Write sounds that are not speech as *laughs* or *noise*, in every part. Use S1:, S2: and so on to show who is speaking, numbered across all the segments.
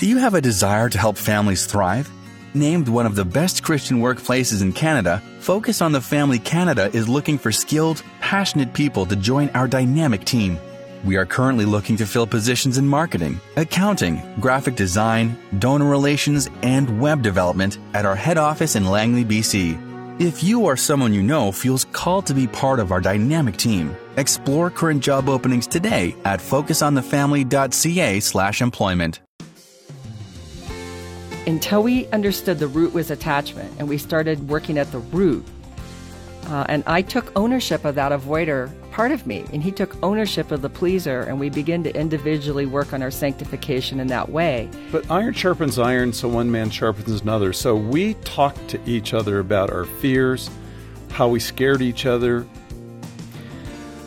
S1: Do you have a desire to help families thrive? Named one of the best Christian workplaces in Canada, Focus on the Family Canada is looking for skilled, passionate people to join our dynamic team. We are currently looking to fill positions in marketing, accounting, graphic design, donor relations, and web development at our head office in Langley, BC. If you or someone you know feels called to be part of our dynamic team, explore current job openings today at focusonthefamily.ca/employment.
S2: Until we understood the root was attachment and we started working at the root, uh, and I took ownership of that avoider part of me, and he took ownership of the pleaser, and we began to individually work on our sanctification in that way.
S3: But iron sharpens iron, so one man sharpens another. So we talked to each other about our fears, how we scared each other.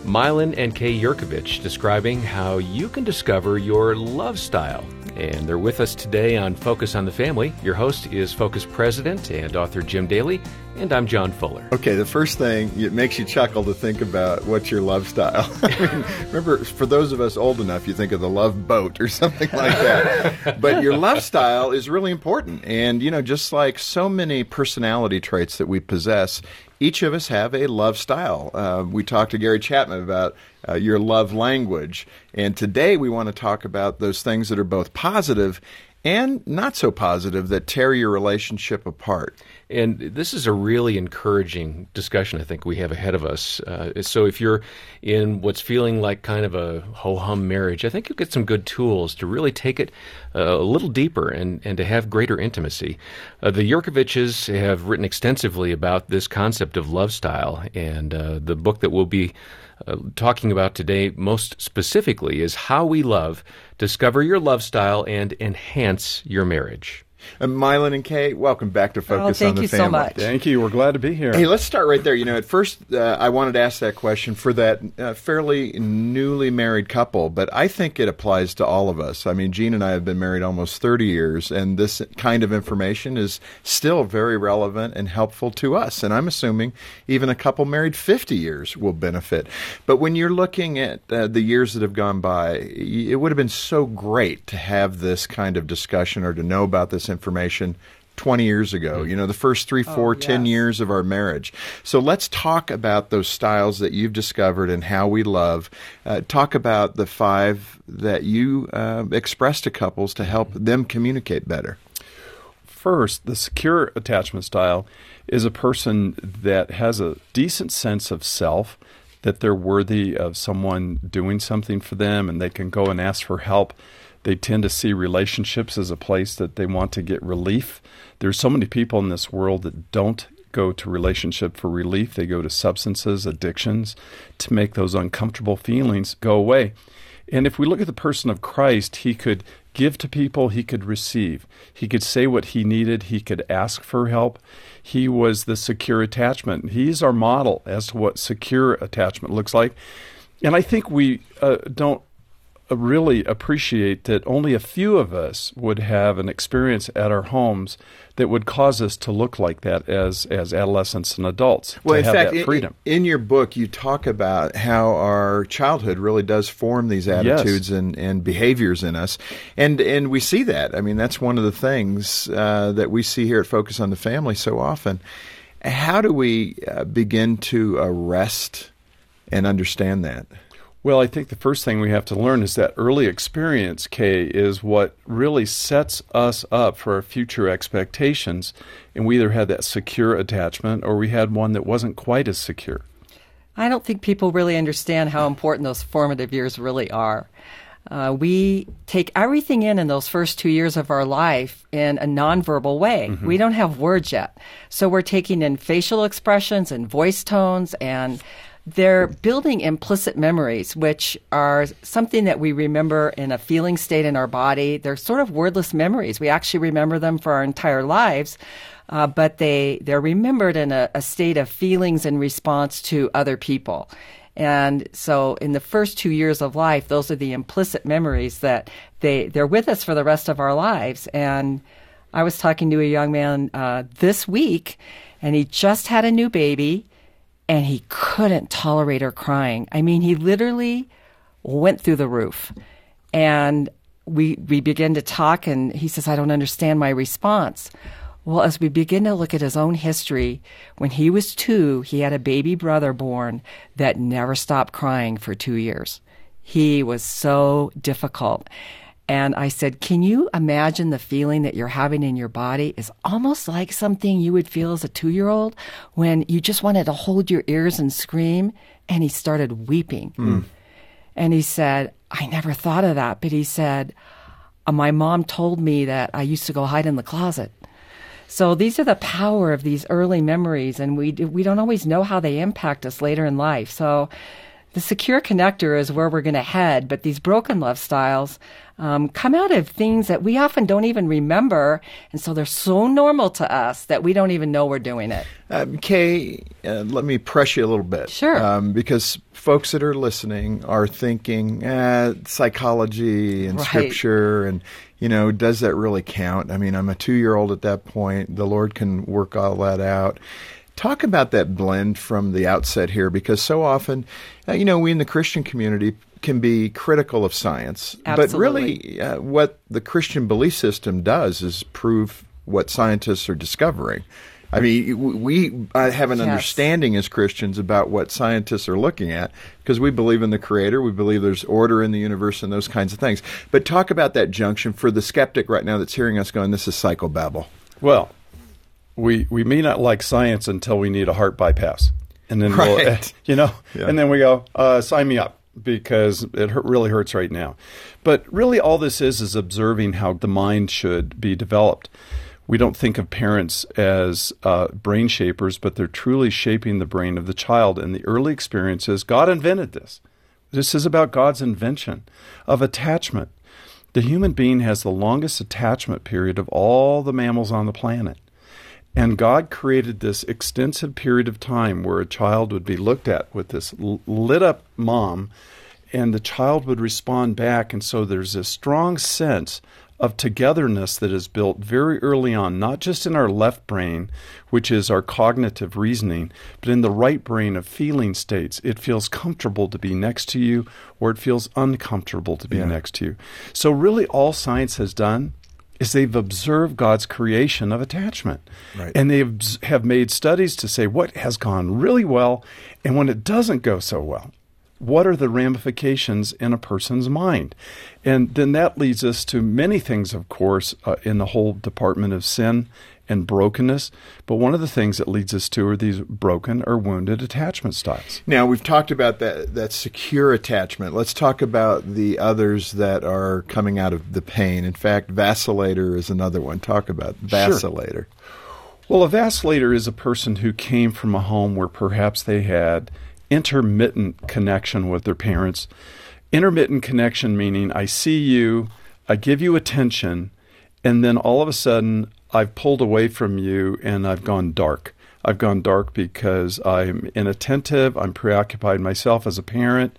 S4: Milan and Kay Yerkovich describing how you can discover your love style and they're with us today on Focus on the Family. Your host is Focus President and author Jim Daly, and I'm John Fuller.
S5: Okay, the first thing, it makes you chuckle to think about what's your love style. *laughs* Remember, for those of us old enough, you think of the love boat or *laughs* something like that. but your love style is really important. And, you know, just like so many personality traits that we possess, each of us have a love style. Uh, we talked to Gary Chapman about uh, your love language. And today we want to talk about those things that are both positive and not so positive that tear your relationship apart.
S4: And this is a really encouraging discussion I think we have ahead of us. Uh, so if you're in what's feeling like kind of a ho hum marriage, I think you'll get some good tools to really take it uh, a little deeper and, and to have greater intimacy. Uh, the Yerkoviches have written extensively about this concept of love style, and uh, the book that we'll be uh, talking about today most specifically is How We Love Discover Your Love Style and Enhance Your Marriage.
S5: Uh, Milan and Kay, welcome back to Focus oh, on the Family. Thank you
S2: so much.
S3: Thank you. We're glad to be here.
S5: Hey, let's start right there. You know, at first, uh, I wanted to ask that question for that uh, fairly newly married couple, but I think it applies to all of us. I mean, Jean and I have been married almost 30 years, and this kind of information is still very relevant and helpful to us. And I'm assuming even a couple married 50 years will benefit. But when you're looking at uh, the years that have gone by, it would have been so great to have this kind of discussion or to know about this information 20 years ago, mm-hmm. you know, the first three, four, oh, yes. 10 years of our marriage. So let's talk about those styles that you've discovered and how we love. Uh, talk about the five that you uh, express to couples to help them communicate better.
S3: First, the secure attachment style is a person that has a decent sense of self, that they're worthy of someone doing something for them and they can go and ask for help they tend to see relationships as a place that they want to get relief. There's so many people in this world that don't go to relationship for relief. They go to substances, addictions to make those uncomfortable feelings go away. And if we look at the person of Christ, he could give to people, he could receive. He could say what he needed, he could ask for help. He was the secure attachment. He's our model as to what secure attachment looks like. And I think we uh, don't really appreciate that only a few of us would have an experience at our homes that would cause us to look like that as as adolescents and adults.
S5: Well, in
S3: fact,
S5: in, in, your book, you talk about how our childhood really does form these attitudes yes. and, and behaviors in us, and and we see that. I mean, that's one of the things uh, that we see here at Focus on the Family so often. How do we uh, begin to arrest and understand that?
S3: Well, I think the first thing we have to learn is that early experience, Kay, is what really sets us up for our future expectations. And we either had that secure attachment or we had one that wasn't quite as secure.
S2: I don't think people really understand how important those formative years really are. Uh, we take everything in in those first two years of our life in a nonverbal way. Mm-hmm. We don't have words yet. So we're taking in facial expressions and voice tones and they're building implicit memories, which are something that we remember in a feeling state in our body. They're sort of wordless memories. We actually remember them for our entire lives, uh, but they, they're remembered in a, a state of feelings in response to other people. And so in the first two years of life, those are the implicit memories that they, they're with us for the rest of our lives. And I was talking to a young man uh, this week, and he just had a new baby and he couldn't tolerate her crying. I mean, he literally went through the roof. And we, we begin to talk, and he says, I don't understand my response. Well, as we begin to look at his own history, when he was two, he had a baby brother born that never stopped crying for two years. He was so difficult. And I said, Can you imagine the feeling that you're having in your body is almost like something you would feel as a two year old when you just wanted to hold your ears and scream? And he started weeping. Mm. And he said, I never thought of that. But he said, uh, My mom told me that I used to go hide in the closet. So these are the power of these early memories, and we we don't always know how they impact us later in life. So the secure connector is where we're going to head, but these broken love styles um, come out of things that we often don't even remember, and so they're so normal to us that we don't even know we're doing it.
S5: Um, Kay, uh, let me press you a little bit,
S2: sure,
S5: um, because folks that are listening are thinking eh, psychology and
S2: right.
S5: scripture and you know, does that really count? I mean, I'm a two year old at that point. The Lord can work all that out. Talk about that blend from the outset here because so often, uh, you know, we in the Christian community can be critical of science.
S2: Absolutely.
S5: But really, uh, what the Christian belief system does is prove what scientists are discovering. I mean, we have an yes. understanding as Christians about what scientists are looking at because we believe in the Creator, we believe there's order in the universe, and those kinds of things. But talk about that junction for the skeptic right now that's hearing us going, "This is psychobabble."
S3: Well, we we may not like science until we need a heart bypass, and then right. we'll, *laughs* you know, yeah. and then we go, uh, "Sign me up." Because it hurt, really hurts right now. But really, all this is is observing how the mind should be developed we don't think of parents as uh, brain shapers, but they're truly shaping the brain of the child. And the early experiences, God invented this. This is about God's invention of attachment. The human being has the longest attachment period of all the mammals on the planet. And God created this extensive period of time where a child would be looked at with this lit up mom, and the child would respond back. And so there's a strong sense of togetherness that is built very early on, not just in our left brain, which is our cognitive reasoning, but in the right brain of feeling states. It feels comfortable to be next to you, or it feels uncomfortable to be yeah. next to you. So, really, all science has done is they've observed God's creation of attachment. Right. And they have made studies to say what has gone really well and when it doesn't go so well what are the ramifications in a person's mind? And then that leads us to many things, of course, uh, in the whole department of sin and brokenness. But one of the things that leads us to are these broken or wounded attachment styles.
S5: Now, we've talked about that, that secure attachment. Let's talk about the others that are coming out of the pain. In fact, vacillator is another one. Talk about vacillator. Sure.
S3: Well, a vacillator is a person who came from a home where perhaps they had intermittent connection with their parents. Intermittent connection meaning I see you, I give you attention, and then all of a sudden I've pulled away from you and I've gone dark. I've gone dark because I'm inattentive, I'm preoccupied myself as a parent,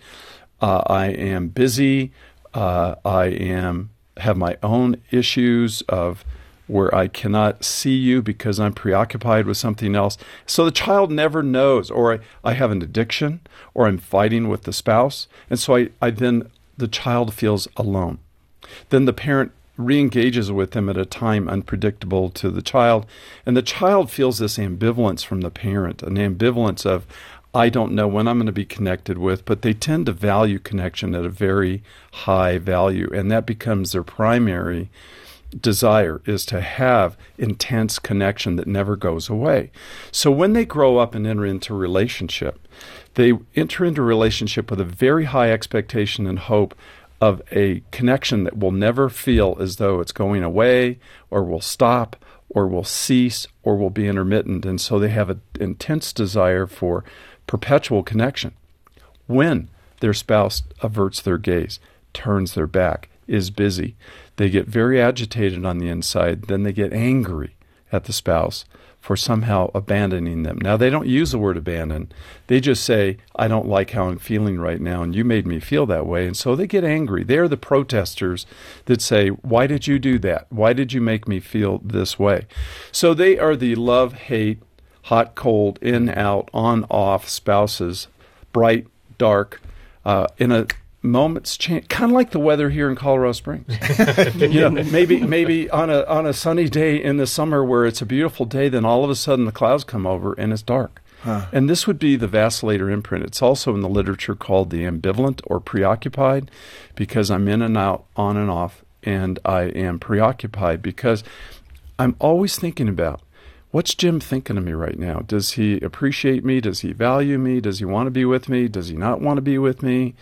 S3: uh, I am busy, uh, I am have my own issues of where I cannot see you because I'm preoccupied with something else. So the child never knows, or I, I have an addiction, or I'm fighting with the spouse. And so I, I then, the child feels alone. Then the parent re-engages with them at a time unpredictable to the child and the child feels this ambivalence from the parent an ambivalence of i don't know when i'm going to be connected with but they tend to value connection at a very high value and that becomes their primary desire is to have intense connection that never goes away. So when they grow up and enter into relationship, they enter into relationship with a very high expectation and hope of a connection that will never feel as though it's going away or will stop or will cease or will be intermittent. And so they have an intense desire for perpetual connection. When their spouse averts their gaze, turns their back, is busy, they get very agitated on the inside, then they get angry at the spouse for somehow abandoning them. Now, they don't use the word abandon. They just say, I don't like how I'm feeling right now, and you made me feel that way. And so they get angry. They're the protesters that say, Why did you do that? Why did you make me feel this way? So they are the love, hate, hot, cold, in, out, on, off spouses, bright, dark, uh, in a moments change, kind of like the weather here in Colorado Springs. *laughs* you know, maybe maybe on a on a sunny day in the summer where it's a beautiful day, then all of a sudden the clouds come over and it's dark. And this would be the vacillator imprint. It's also in the literature called the ambivalent or preoccupied, because I'm in and out, on and off, and I am preoccupied because I'm always thinking about what's Jim thinking of me right now? Does he appreciate me? Does he value me? Does he want to be with me? Does he not want to be with me?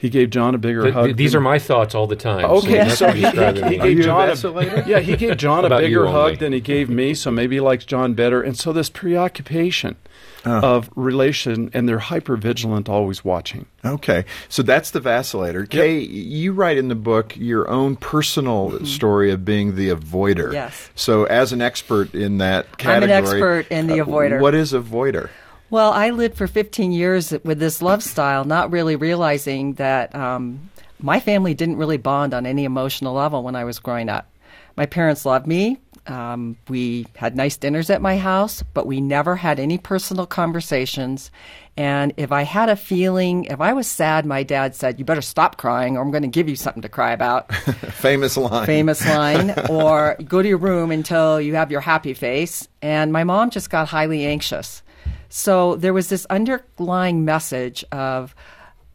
S3: He gave John a bigger
S4: Th-
S3: hug.
S4: these
S3: than-
S4: are my thoughts all the time.
S3: Okay,
S4: that's
S3: so
S4: what
S3: he,
S4: you're describing
S3: he
S4: me.
S5: Are you
S3: gave John a, *laughs* yeah, he gave John a bigger hug than he gave me, so maybe he likes John better. And so this preoccupation of relation, and they're hyper vigilant, always watching.
S5: Okay, so that's the vacillator. Kay, you write in the book your own personal story of being the avoider.
S2: Yes.
S5: So, as an expert in that category,
S2: I'm an expert in the
S5: uh,
S2: avoider.
S5: What is avoider?
S2: Well, I lived for 15 years with this love style, not really realizing that um, my family didn't really bond on any emotional level when I was growing up. My parents loved me. Um, we had nice dinners at my house, but we never had any personal conversations. And if I had a feeling, if I was sad, my dad said, You better stop crying or I'm going to give you something to cry about *laughs*
S5: Famous line.
S2: famous line, *laughs* or go to your room until you have your happy face. And my mom just got highly anxious. So there was this underlying message of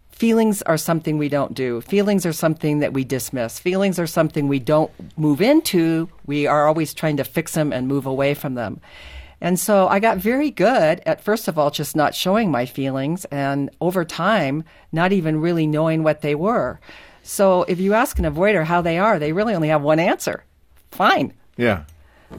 S2: feelings are something we don't do. Feelings are something that we dismiss. Feelings are something we don't move into. We are always trying to fix them and move away from them. And so I got very good at, first of all, just not showing my feelings, and over time, not even really knowing what they were. So if you ask an avoider how they are, they really only have one answer fine.
S5: Yeah.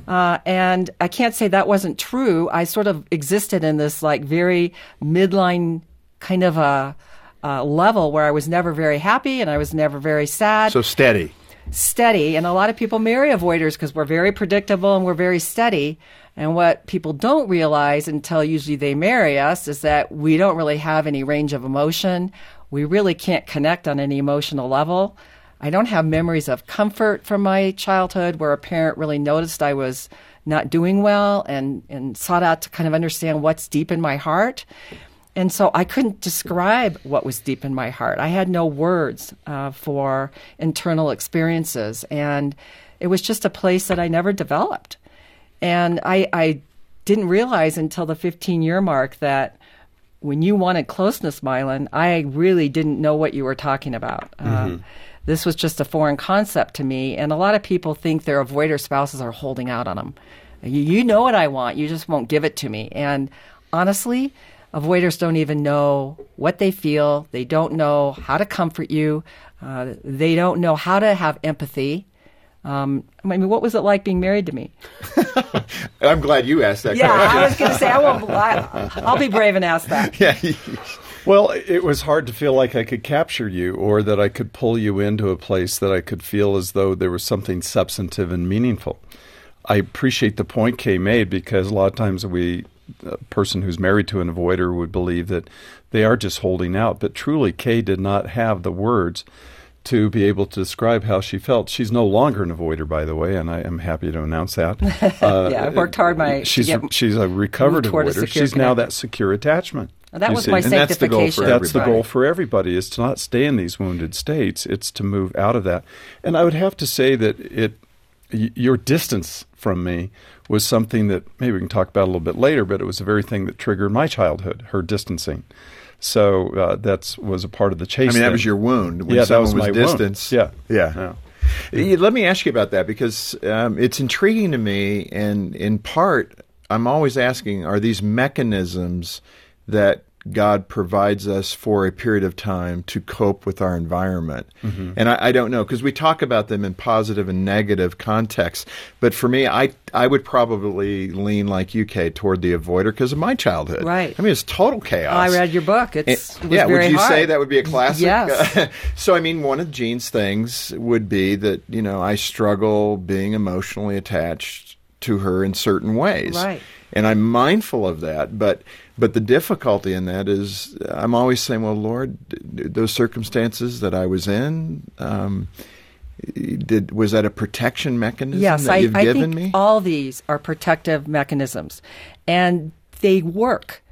S2: Uh, and I can't say that wasn't true. I sort of existed in this like very midline kind of a, a level where I was never very happy and I was never very sad
S5: So steady.
S2: steady. And a lot of people marry avoiders because we're very predictable and we're very steady. And what people don't realize until usually they marry us is that we don't really have any range of emotion. We really can't connect on any emotional level. I don't have memories of comfort from my childhood where a parent really noticed I was not doing well and, and sought out to kind of understand what's deep in my heart. And so I couldn't describe what was deep in my heart. I had no words uh, for internal experiences. And it was just a place that I never developed. And I, I didn't realize until the 15 year mark that when you wanted closeness, Milan, I really didn't know what you were talking about. Uh, this was just a foreign concept to me. And a lot of people think their avoider spouses are holding out on them. You, you know what I want, you just won't give it to me. And honestly, avoiders don't even know what they feel, they don't know how to comfort you, uh, they don't know how to have empathy. Um, I mean, what was it like being married to me? *laughs*
S5: I'm glad you asked that
S2: Yeah,
S5: question.
S2: I was going to say I won't. I, I'll be brave and ask that. *laughs*
S5: yeah.
S3: Well, it was hard to feel like I could capture you or that I could pull you into a place that I could feel as though there was something substantive and meaningful. I appreciate the point Kay made because a lot of times we, a person who's married to an avoider would believe that they are just holding out. But truly, Kay did not have the words to be able to describe how she felt. She's no longer an avoider, by the way, and I am happy to announce that. Uh, *laughs*
S2: Yeah, I've worked hard my-
S3: She's she's a recovered
S2: a
S3: avoider. She's now that secure attachment.
S2: That
S3: You
S2: was
S3: see?
S2: my
S5: And that's the goal for
S2: sanctification.
S3: That's the
S5: everybody.
S3: goal for everybody is to not stay in these wounded states. It's to move out of that. And I would have to say that it, your distance from me was something that maybe we can talk about a little bit later, but it was the very thing that triggered my childhood, her distancing. So uh, that's was a part of the chase.
S5: I mean, that was your wound. When
S3: Yeah, that
S5: someone
S3: was my wound.
S5: distance.
S3: Yeah.
S5: Yeah. Yeah, Let me ask you about that because um, it's intriguing to me, and in part, I'm always asking: Are these mechanisms that God provides us for a period of time to cope with our environment? Mm-hmm. And I, I don't know because we talk about them in positive and negative contexts. But for me, I I would probably lean like UK toward the avoider because of my childhood.
S2: Right.
S5: I mean, it's total chaos.
S2: Oh, I read your book. It's, it
S5: yeah, would you
S2: hard.
S5: say that would be a classic?
S2: Yes. *laughs*
S5: so, I mean, one of Jean's things would be that, you know, I struggle being emotionally attached to her in certain ways.
S2: Right.
S5: And I'm mindful of that, but but the difficulty in that is I'm always saying, well, Lord, those circumstances that I was in, um, did was that a protection mechanism
S2: Yes,
S5: that
S2: I,
S5: you've
S2: I
S5: given
S2: think
S5: me?
S2: all these are protective mechanisms, and they work.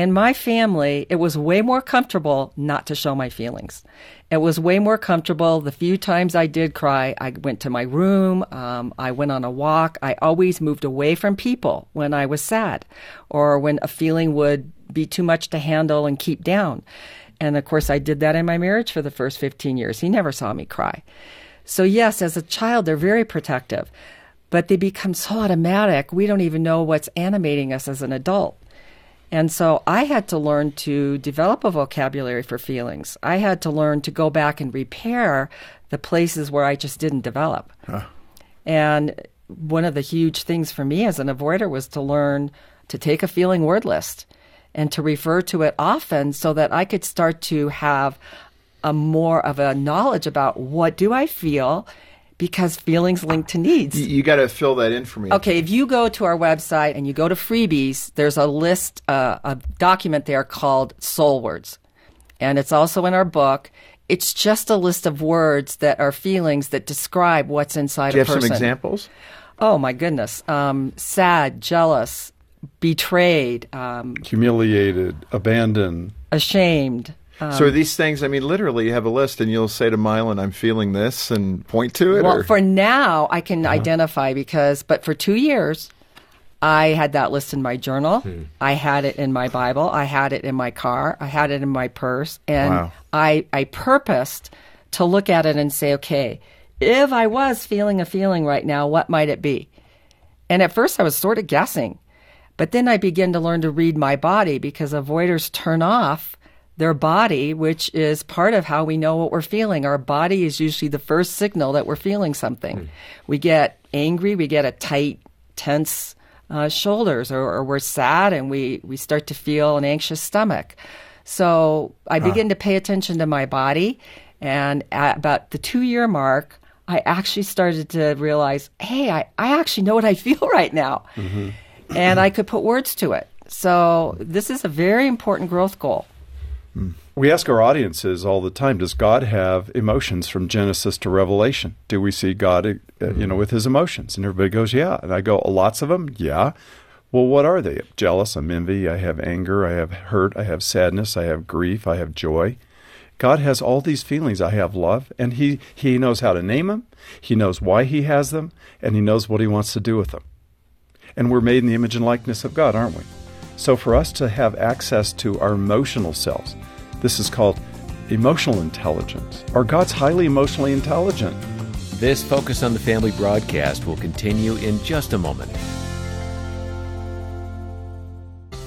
S2: In my family, it was way more comfortable not to show my feelings. It was way more comfortable. The few times I did cry, I went to my room, um, I went on a walk. I always moved away from people when I was sad or when a feeling would be too much to handle and keep down. And of course, I did that in my marriage for the first 15 years. He never saw me cry. So, yes, as a child, they're very protective, but they become so automatic, we don't even know what's animating us as an adult. And so I had to learn to develop a vocabulary for feelings. I had to learn to go back and repair the places where I just didn't develop. Huh. And one of the huge things for me as an avoider was to learn to take a feeling word list and to refer to it often so that I could start to have a more of a knowledge about what do I feel because feelings link to needs.
S5: You, you got to fill that in for me.
S2: Okay, if you go to our website and you go to freebies, there's a list, uh, a document there called Soul Words. And it's also in our book. It's just a list of words that are feelings that describe what's inside
S5: Do you
S2: a person.
S5: have some examples?
S2: Oh my goodness. Um, sad, jealous, betrayed, um,
S3: humiliated, abandoned,
S2: ashamed,
S5: um, so are these things? I mean, literally, you have a list, and you'll say to Milan, "I'm feeling this," and point to it.
S2: Well,
S5: or?
S2: for now, I can uh-huh. identify because, but for two years, I had that list in my journal. Hmm. I had it in my Bible. I had it in my car. I had it in my purse, and wow. I I purposed to look at it and say, okay, if I was feeling a feeling right now, what might it be? And at first, I was sort of guessing. But then I began to learn to read my body because avoiders turn off their body, which is part of how we know what we're feeling. Our body is usually the first signal that we're feeling something. Mm. We get angry, we get a tight, tense uh, shoulders, or, or, we're sad and we, we start to feel an anxious stomach. So I begin to pay attention to my body. And at about the two year mark, I actually started to realize, hey, I, I actually know what I *laughs* feel right now. Mm-hmm. and I could put words to it. So this is a very important growth goal.
S3: We ask our audiences all the time Does God have emotions from Genesis to Revelation? Do we see God, uh, you know, with his emotions? And everybody goes, Yeah. And I go, Lots of them? Yeah. Well, what are they? Jealous, I'm envy, I have anger, I have hurt, I have sadness, I have grief, I have joy. God has all these feelings. I have love, and he, he knows how to name them, He knows why He has them, and He knows what He wants to do with them. And we're made in the image and likeness of God, aren't we? So, for us to have access to our emotional selves, this is called emotional intelligence. Are God's highly emotionally intelligent?
S4: This Focus on the Family broadcast will continue in just a moment.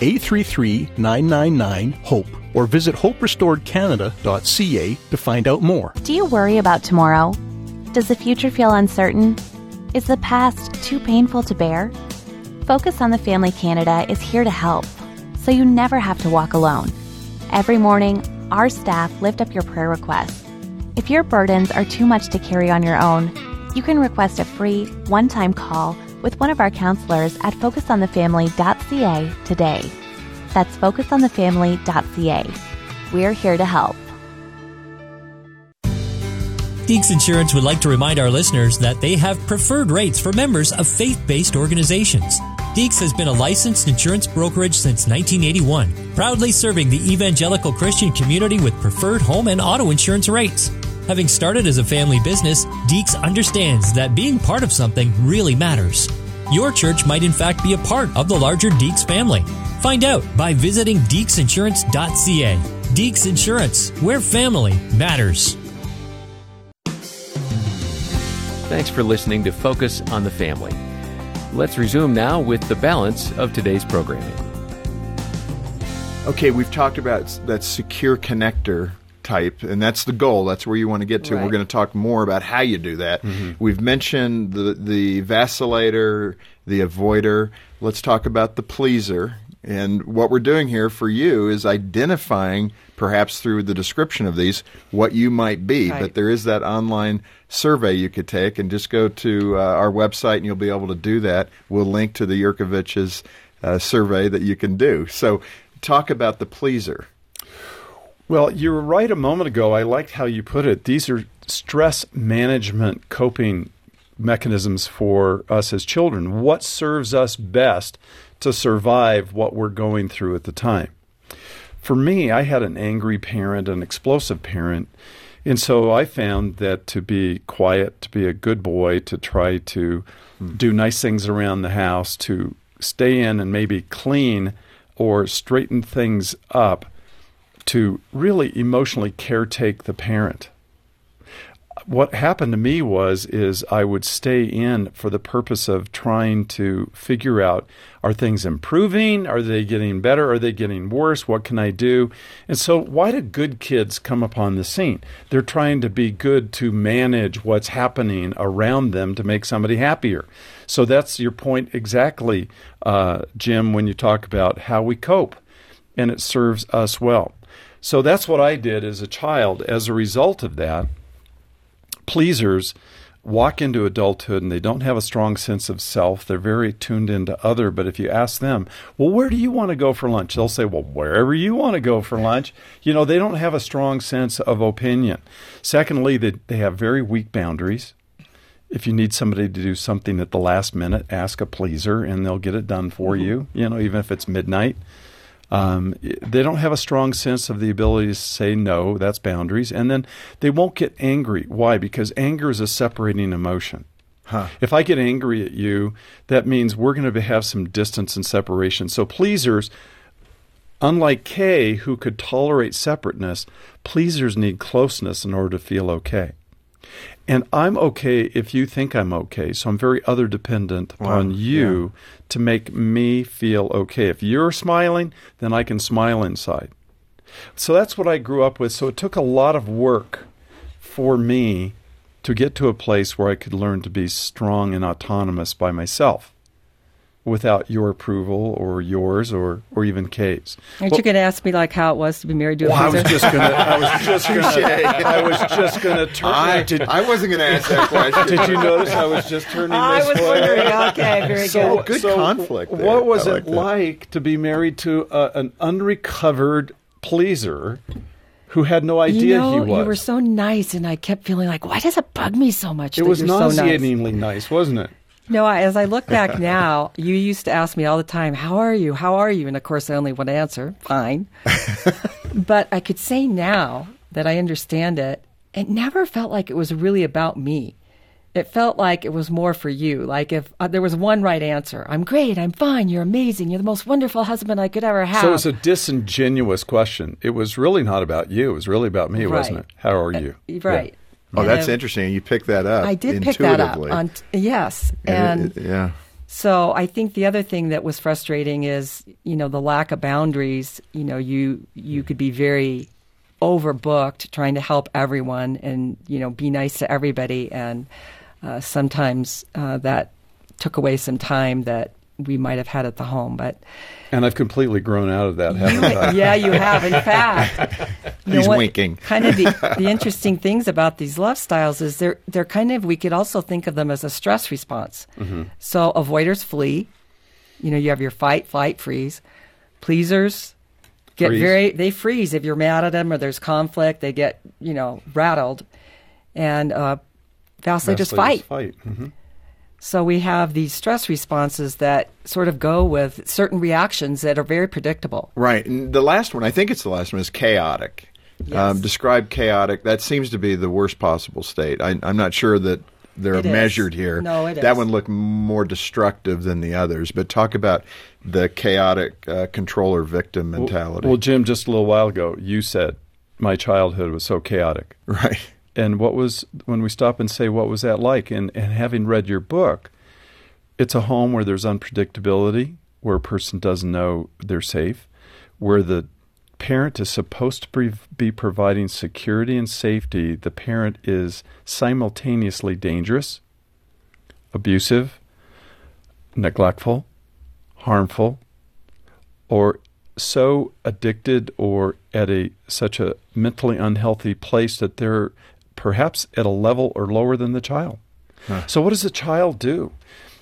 S6: 833 999 HOPE or visit hoperestoredcanada.ca to find out more.
S7: Do you worry about tomorrow? Does the future feel uncertain? Is the past too painful to bear? Focus on the Family Canada is here to help, so you never have to walk alone. Every morning, our staff lift up your prayer requests. If your burdens are too much to carry on your own, you can request a free, one time call with one of our counselors at focusonthefamily.ca today. That's focusonthefamily.ca. We're here to help.
S8: Deeks Insurance would like to remind our listeners that they have preferred rates for members of faith based organizations. Deeks has been a licensed insurance brokerage since 1981, proudly serving the evangelical Christian community with preferred home and auto insurance rates. Having started as a family business, Deeks understands that being part of something really matters. Your church might in fact be a part of the larger Deeks family. Find out by visiting deeksinsurance.ca. Deeks Insurance, where family matters.
S4: Thanks for listening to Focus on the Family. Let's resume now with the balance of today's programming.
S5: Okay, we've talked about that secure connector type, and that's the goal. That's where you want to get to. Right. We're going to talk more about how you do that. Mm-hmm. We've mentioned the the vacillator, the avoider. Let's talk about the pleaser And what we're doing here for you is identifying, perhaps through the description of these, what you might be.
S2: Right.
S5: But there is that online survey you could take, and just go to uh, our website and you'll be able to do that. We'll link to the Yerkovich's uh, survey that you can do. So, talk about the pleaser.
S3: Well, you were right a moment ago. I liked how you put it. These are stress management coping mechanisms for us as children. What serves us best to survive what we're going through at the time? For me, I had an angry parent, an explosive parent. And so I found that to be quiet, to be a good boy, to try to hmm. do nice things around the house, to stay in and maybe clean or straighten things up, to really emotionally caretake the parent. What happened to me was is I would stay in for the purpose of trying to figure out are things improving? Are they getting better? Are they getting worse? What can I do? And so why do good kids come upon the scene? They're trying to be good to manage what's happening around them to make somebody happier. So that's your point exactly, uh, Jim, when you talk about how we cope, and it serves us well. So that's what I did as a child. As a result of that, pleasers walk into adulthood and they don't have a strong sense of self. They're very tuned into other. But if you ask them, well, where do you want to go for lunch? They'll say, well, wherever you want to go for lunch. You know, they don't have a strong sense of opinion. Secondly, they, they have very weak boundaries. If you need somebody to do something at the last minute, ask a pleaser and they'll get it done for mm-hmm. you, you know, even if it's midnight. Um, they don't have a strong sense of the ability to say no. That's boundaries. And then they won't get angry. Why? Because anger is a separating emotion. If I get angry at you, that means we're going to have some distance and separation. So pleasers, unlike Kay, who could tolerate separateness, pleasers need closeness in order to feel okay. And I'm okay if you think I'm okay. So I'm very other dependent upon you to make me feel okay. If you're smiling, then I can smile inside. So that's what I grew up with. So it took a lot of work for me to get to a place where I could learn to be strong and autonomous by myself without your approval or yours or, or even Kay's.
S2: Aren't you going to ask me like how it was to be married to a
S3: Well, I was just gonna. I was *laughs* just gonna. I was just gonna turn.
S5: I,
S3: did,
S5: I wasn't going to ask that question.
S3: did you notice I was just turning
S2: I
S3: this
S2: was
S3: way?
S2: wondering. Okay, very
S3: So,
S2: good.
S5: Good
S3: so
S5: conflict there.
S3: What was
S5: I
S3: it
S5: like that.
S3: like to be married to a, an unrecovered pleaser who had no idea
S2: you know,
S3: he was?
S2: you were so nice, and I kept feeling like, why does it bug me so much?
S3: it
S2: that
S3: was
S2: you're so nice?
S3: nauseatingly nice, wasn't it? *laughs*
S2: No, I, as I look back now, you used to ask me all the time, "How are you? How are you?" And of course, I only would answer, "Fine." *laughs* but I could say now that I understand it, it never felt like it was really about me. It felt like it was more for you. Like if uh, there was one right answer, "I'm great. I'm fine. You're amazing. You're the most wonderful husband I could ever have."
S3: So it was a disingenuous question. It was really not about you. It was really about me, wasn't it? How are you?
S2: right.
S5: Oh, that's
S2: I-
S5: interesting. You picked that up.
S2: I did pick that up. On yes,
S5: And
S2: and
S5: it- yeah.
S2: So I think the other thing that was frustrating is, you know, the lack of boundaries. You know, you you could be very overbooked trying to help everyone and you know be nice to everybody, and uh, sometimes uh, that took away some time that we might have had at the home. But
S3: And I've completely grown out of that, haven't I?
S2: yeah, you have. In fact, *laughs* you know
S5: He's
S2: what-
S5: winking.
S2: Kind of the, *laughs* the interesting things about these love styles is they're they're kind of we could also think of them as a stress response.
S3: Mm-hmm.
S2: So avoiders flee. You know, you have your fight, flight, freeze. Pleasers get
S3: Freeze.
S2: very they freeze if you're mad at them or there's conflict. They get you know rattled, and uh, vastly just
S3: Vastly
S2: fight.
S3: Fight. hmm
S2: So we have these stress responses that sort of go with certain reactions that are very predictable.
S5: Right. And the last one, I think it's the last one, is chaotic. Um, describe chaotic. That seems to be the worst possible state. I, I'm not sure that they're
S2: It is.
S5: measured here.
S2: No, it
S5: that
S2: is.
S5: one looked more destructive than the others. But talk about the chaotic uh, controller victim mentality.
S3: Well, Jim, just a little while ago, you said my childhood was so chaotic. *laughs*
S5: right.
S3: And what was when we stop and say what was that like? And and having read your book, it's a home where there's unpredictability, where a person doesn't know they're safe, where the parent is supposed to be providing security and safety. The parent is simultaneously dangerous, abusive, neglectful, harmful, or so addicted or at a such a mentally unhealthy place that they're perhaps at a level or lower than the child. Huh. So what does the child do?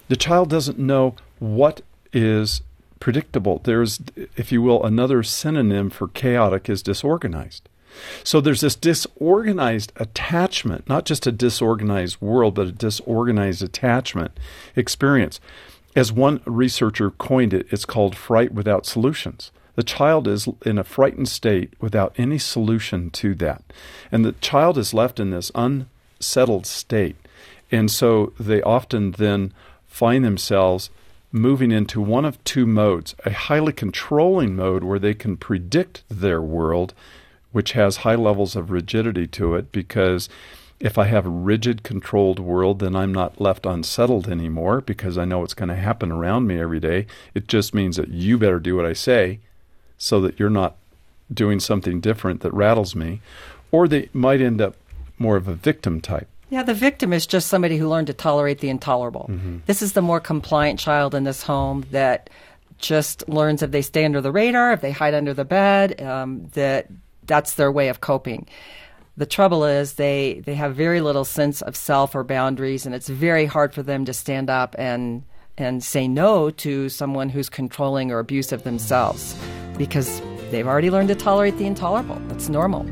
S3: The child doesn't know what is predictable. There's, if you will, another synonym for chaotic is disorganized. So there's this disorganized attachment, not just a disorganized world, but a disorganized attachment experience. As one researcher coined it, it's called fright without solutions. The child is in a frightened state without any solution to that. And the child is left in this unsettled state. And so they often then find themselves moving into one of two modes a highly controlling mode where they can predict their world, which has high levels of rigidity to it, because if I have a rigid, controlled world, then I'm not left unsettled anymore because I know what's going to happen around me every day. It just means that you better do what I say so that you're not doing something different that rattles me. Or they might end up more of a victim type.
S2: Yeah, the victim is just somebody who learned to tolerate the intolerable. Mm-hmm. This is the more compliant child in this home that just learns if they stay under the radar, if they hide under the bed, um, that that's their way of coping. The trouble is they they have very little sense of self or boundaries, and it's very hard for them to stand up and and say no to someone who's controlling or abusive themselves because they've already learned to tolerate the intolerable. That's normal.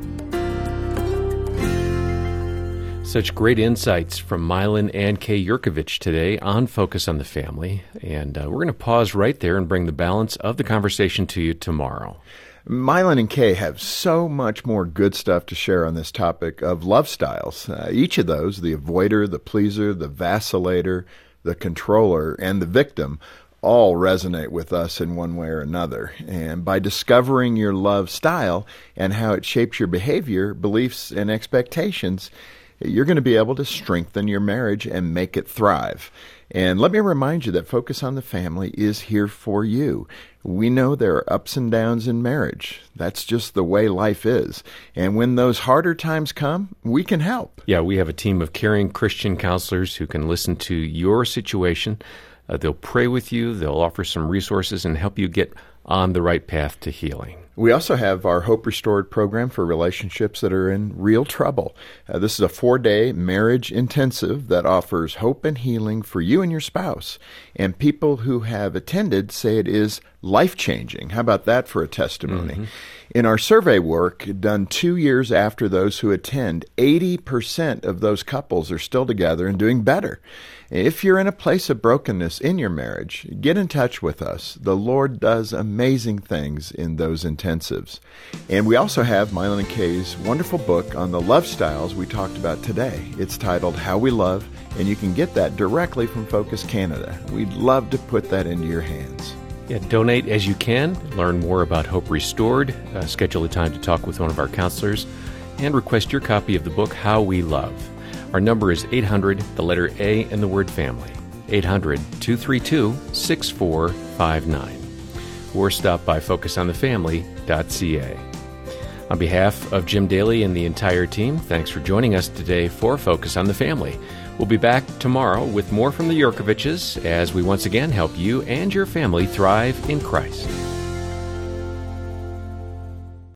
S4: Such great insights from Milan and Kay Yerkovich today on Focus on the Family. And uh, we're going to pause right there and bring the balance of the conversation to you tomorrow.
S5: Milan and Kay have so much more good stuff to share on this topic of love styles. Uh, each of those, the avoider, the pleaser, the vacillator, the controller, and the victim, all resonate with us in one way or another. And by discovering your love style and how it shapes your behavior, beliefs, and expectations, you're going to be able to strengthen your marriage and make it thrive. And let me remind you that Focus on the Family is here for you. We know there are ups and downs in marriage. That's just the way life is. And when those harder times come, we can help.
S4: Yeah, we have a team of caring Christian counselors who can listen to your situation. Uh, they'll pray with you, they'll offer some resources, and help you get on the right path to healing.
S5: We also have our Hope Restored program for relationships that are in real trouble. Uh, this is a four day marriage intensive that offers hope and healing for you and your spouse. And people who have attended say it is life changing. How about that for a testimony? Mm-hmm. In our survey work done two years after those who attend, 80% of those couples are still together and doing better. If you're in a place of brokenness in your marriage, get in touch with us. The Lord does amazing things in those intensives. And we also have Milan and Kay's wonderful book on the love styles we talked about today. It's titled How We Love, and you can get that directly from Focus Canada. We'd love to put that into your hands.
S4: Yeah, donate as you can. Learn more about Hope Restored. Uh, schedule a time to talk with one of our counselors, and request your copy of the book How We Love. Our number is 800, the letter A, and the word family. 800 232 6459. Or stop by focusonthefamily.ca. On behalf of Jim Daly and the entire team, thanks for joining us today for Focus on the Family. We'll be back tomorrow with more from the Yerkoviches as we once again help you and your family thrive in Christ.